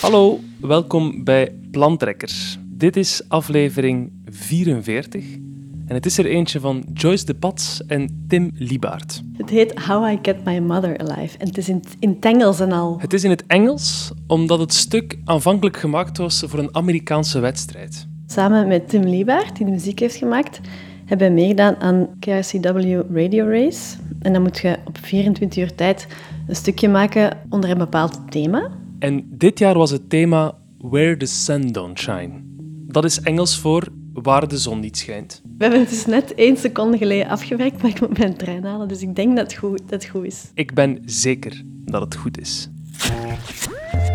Hallo, welkom bij Plantrekkers. Dit is aflevering 44 en het is er eentje van Joyce de Pats en Tim Liebaert. Het heet How I Get My Mother Alive en het is in, in het Engels en al. Het is in het Engels omdat het stuk aanvankelijk gemaakt was voor een Amerikaanse wedstrijd. Samen met Tim Liebaert, die de muziek heeft gemaakt, hebben we meegedaan aan KRCW Radio Race. En dan moet je op 24 uur tijd een stukje maken onder een bepaald thema. En dit jaar was het thema Where the Sun Don't Shine. Dat is Engels voor waar de zon niet schijnt. We hebben het dus net één seconde geleden afgewerkt, maar ik moet mijn trein halen, dus ik denk dat het goed, dat het goed is. Ik ben zeker dat het goed is.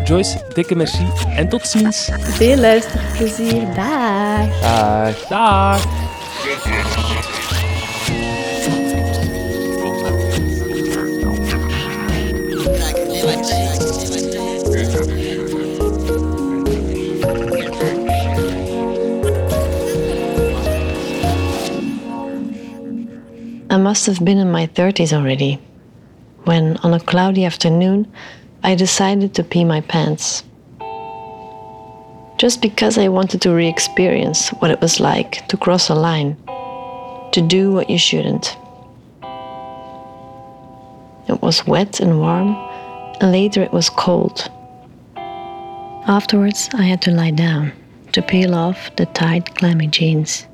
Joyce, dikke merci en tot ziens. Veel luisterplezier. Dag. Dag. Dag. I must have been in my 30s already when, on a cloudy afternoon, I decided to pee my pants. Just because I wanted to re experience what it was like to cross a line, to do what you shouldn't. It was wet and warm, and later it was cold. Afterwards, I had to lie down to peel off the tight, clammy jeans.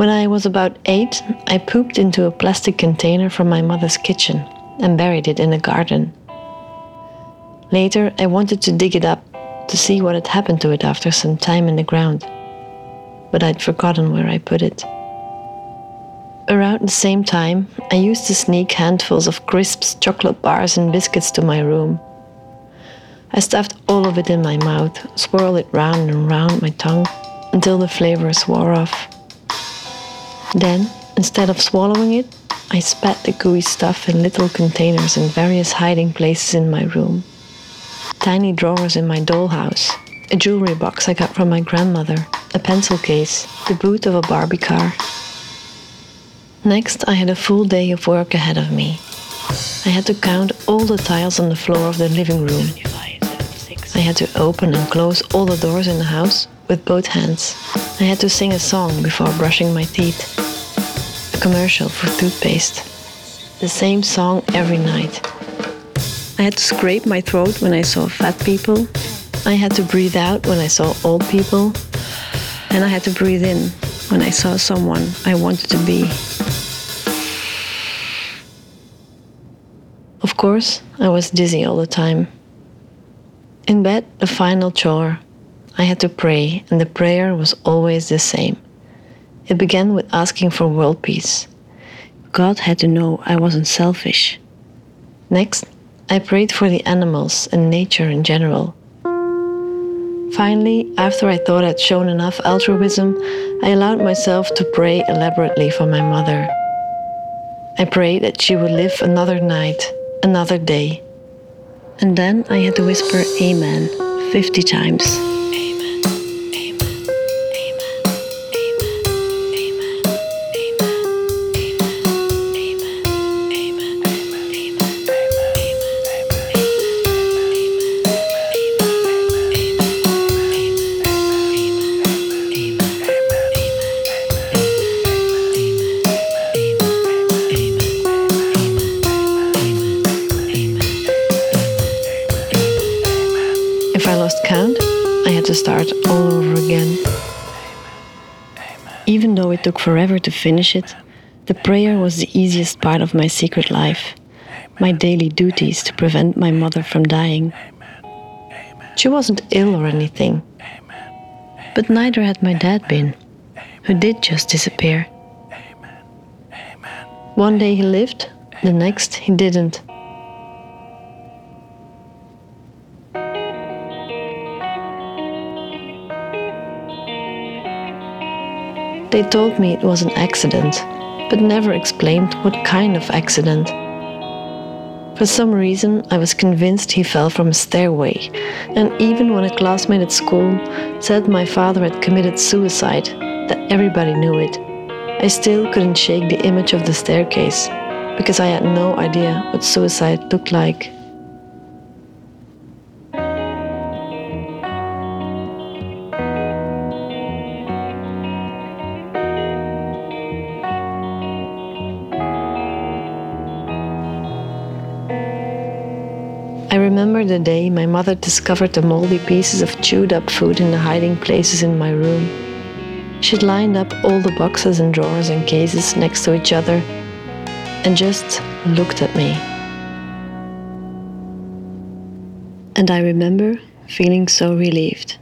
When I was about eight, I pooped into a plastic container from my mother's kitchen and buried it in the garden. Later, I wanted to dig it up to see what had happened to it after some time in the ground, but I'd forgotten where I put it. Around the same time, I used to sneak handfuls of crisps, chocolate bars, and biscuits to my room. I stuffed all of it in my mouth, swirled it round and round my tongue until the flavors wore off. Then, instead of swallowing it, I spat the gooey stuff in little containers in various hiding places in my room. Tiny drawers in my dollhouse, a jewelry box I got from my grandmother, a pencil case, the boot of a Barbie car. Next, I had a full day of work ahead of me. I had to count all the tiles on the floor of the living room. I had to open and close all the doors in the house with both hands. I had to sing a song before brushing my teeth. A commercial for toothpaste. The same song every night. I had to scrape my throat when I saw fat people. I had to breathe out when I saw old people. And I had to breathe in when I saw someone I wanted to be. Of course, I was dizzy all the time. In bed, the final chore. I had to pray, and the prayer was always the same. It began with asking for world peace. God had to know I wasn't selfish. Next, I prayed for the animals and nature in general. Finally, after I thought I'd shown enough altruism, I allowed myself to pray elaborately for my mother. I prayed that she would live another night, another day. And then I had to whisper Amen 50 times. I had to start all over again. Even though it took forever to finish it, the prayer was the easiest part of my secret life, my daily duties to prevent my mother from dying. She wasn't ill or anything, but neither had my dad been, who did just disappear. One day he lived, the next he didn't. They told me it was an accident, but never explained what kind of accident. For some reason, I was convinced he fell from a stairway, and even when a classmate at school said my father had committed suicide, that everybody knew it, I still couldn't shake the image of the staircase because I had no idea what suicide looked like. I remember the day my mother discovered the moldy pieces of chewed up food in the hiding places in my room. She'd lined up all the boxes and drawers and cases next to each other and just looked at me. And I remember feeling so relieved.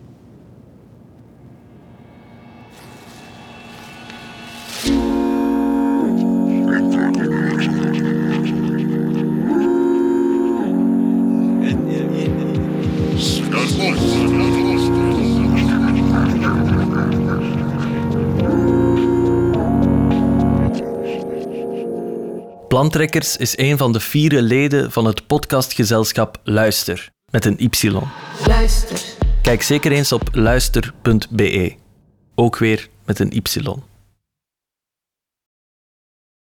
Plantrekkers is een van de vier leden van het podcastgezelschap Luister, met een Y. Luister. Kijk zeker eens op luister.be, ook weer met een Y.